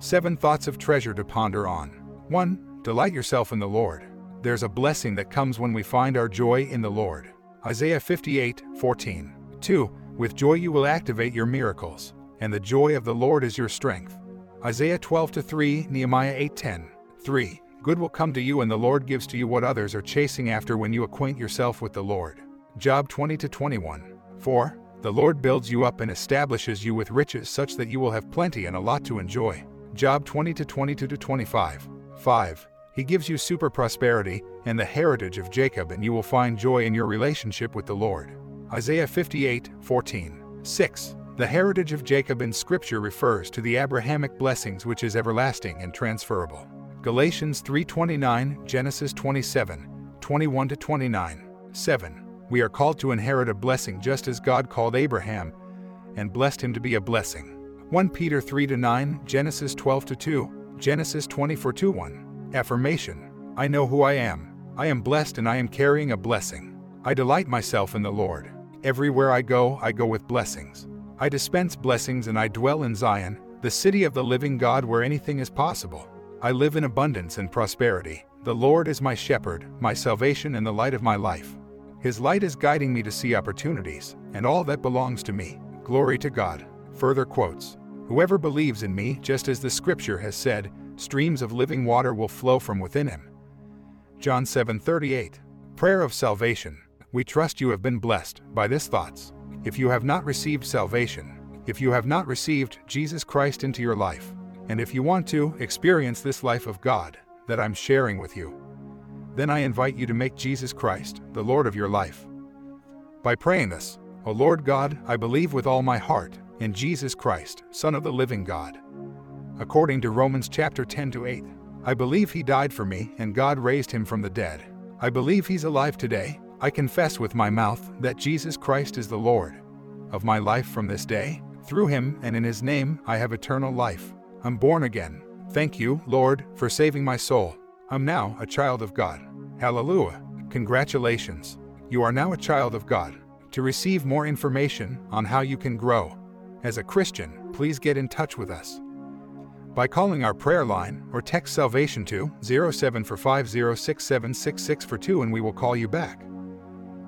Seven thoughts of treasure to ponder on. 1. Delight yourself in the Lord. There's a blessing that comes when we find our joy in the Lord. Isaiah 58 14. 2. With joy you will activate your miracles, and the joy of the Lord is your strength. Isaiah 12 3, Nehemiah 8 10. 3. Good will come to you, and the Lord gives to you what others are chasing after when you acquaint yourself with the Lord. Job 20 21. 4. The Lord builds you up and establishes you with riches such that you will have plenty and a lot to enjoy. Job 20 to 22 to 25. 5. He gives you super prosperity and the heritage of Jacob, and you will find joy in your relationship with the Lord. Isaiah 58 14. 6. The heritage of Jacob in Scripture refers to the Abrahamic blessings which is everlasting and transferable. Galatians 3:29, Genesis 27, 21 to 29. 7. We are called to inherit a blessing just as God called Abraham and blessed him to be a blessing. 1 Peter 3 9, Genesis 12 2, Genesis 24 1. Affirmation I know who I am. I am blessed and I am carrying a blessing. I delight myself in the Lord. Everywhere I go, I go with blessings. I dispense blessings and I dwell in Zion, the city of the living God where anything is possible. I live in abundance and prosperity. The Lord is my shepherd, my salvation, and the light of my life. His light is guiding me to see opportunities and all that belongs to me. Glory to God. Further quotes Whoever believes in me, just as the scripture has said, streams of living water will flow from within him. John 7:38. Prayer of salvation. We trust you have been blessed by this thoughts. If you have not received salvation, if you have not received Jesus Christ into your life, and if you want to experience this life of God that I'm sharing with you, then I invite you to make Jesus Christ the Lord of your life. By praying this, O Lord God, I believe with all my heart in Jesus Christ, Son of the living God. According to Romans chapter 10 to 8, I believe he died for me and God raised him from the dead. I believe he's alive today. I confess with my mouth that Jesus Christ is the Lord of my life from this day. Through him and in his name I have eternal life. I'm born again. Thank you, Lord, for saving my soul. I'm now a child of God. Hallelujah. Congratulations. You are now a child of God. To receive more information on how you can grow as a Christian, please get in touch with us by calling our prayer line or text salvation to 07 for 506766 for 2 and we will call you back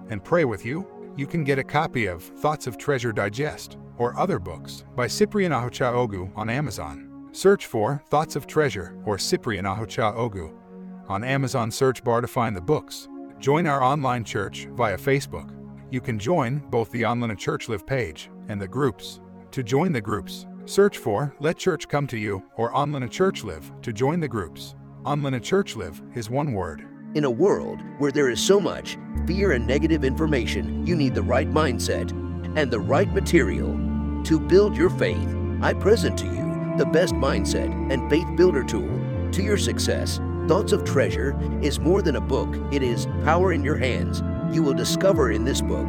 and pray with you. You can get a copy of Thoughts of Treasure Digest or other books by Cyprian Ahocha Ogu on Amazon. Search for Thoughts of Treasure or Cyprian Ahocha Ogu on Amazon search bar to find the books. Join our online church via Facebook. You can join both the Online Church Live page and the groups. To join the groups, search for Let Church Come to You or Online Church Live to join the groups. Online Church Live is one word. In a world where there is so much fear and negative information, you need the right mindset and the right material to build your faith. I present to you the best mindset and faith builder tool to your success. Thoughts of Treasure is more than a book, it is power in your hands. You will discover in this book